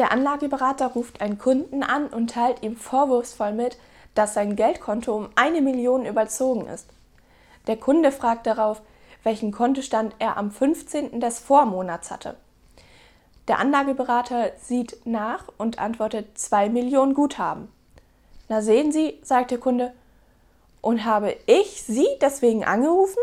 Der Anlageberater ruft einen Kunden an und teilt ihm vorwurfsvoll mit, dass sein Geldkonto um eine Million überzogen ist. Der Kunde fragt darauf, welchen Kontostand er am 15. des Vormonats hatte. Der Anlageberater sieht nach und antwortet 2 Millionen Guthaben. Na sehen Sie, sagt der Kunde, und habe ich Sie deswegen angerufen?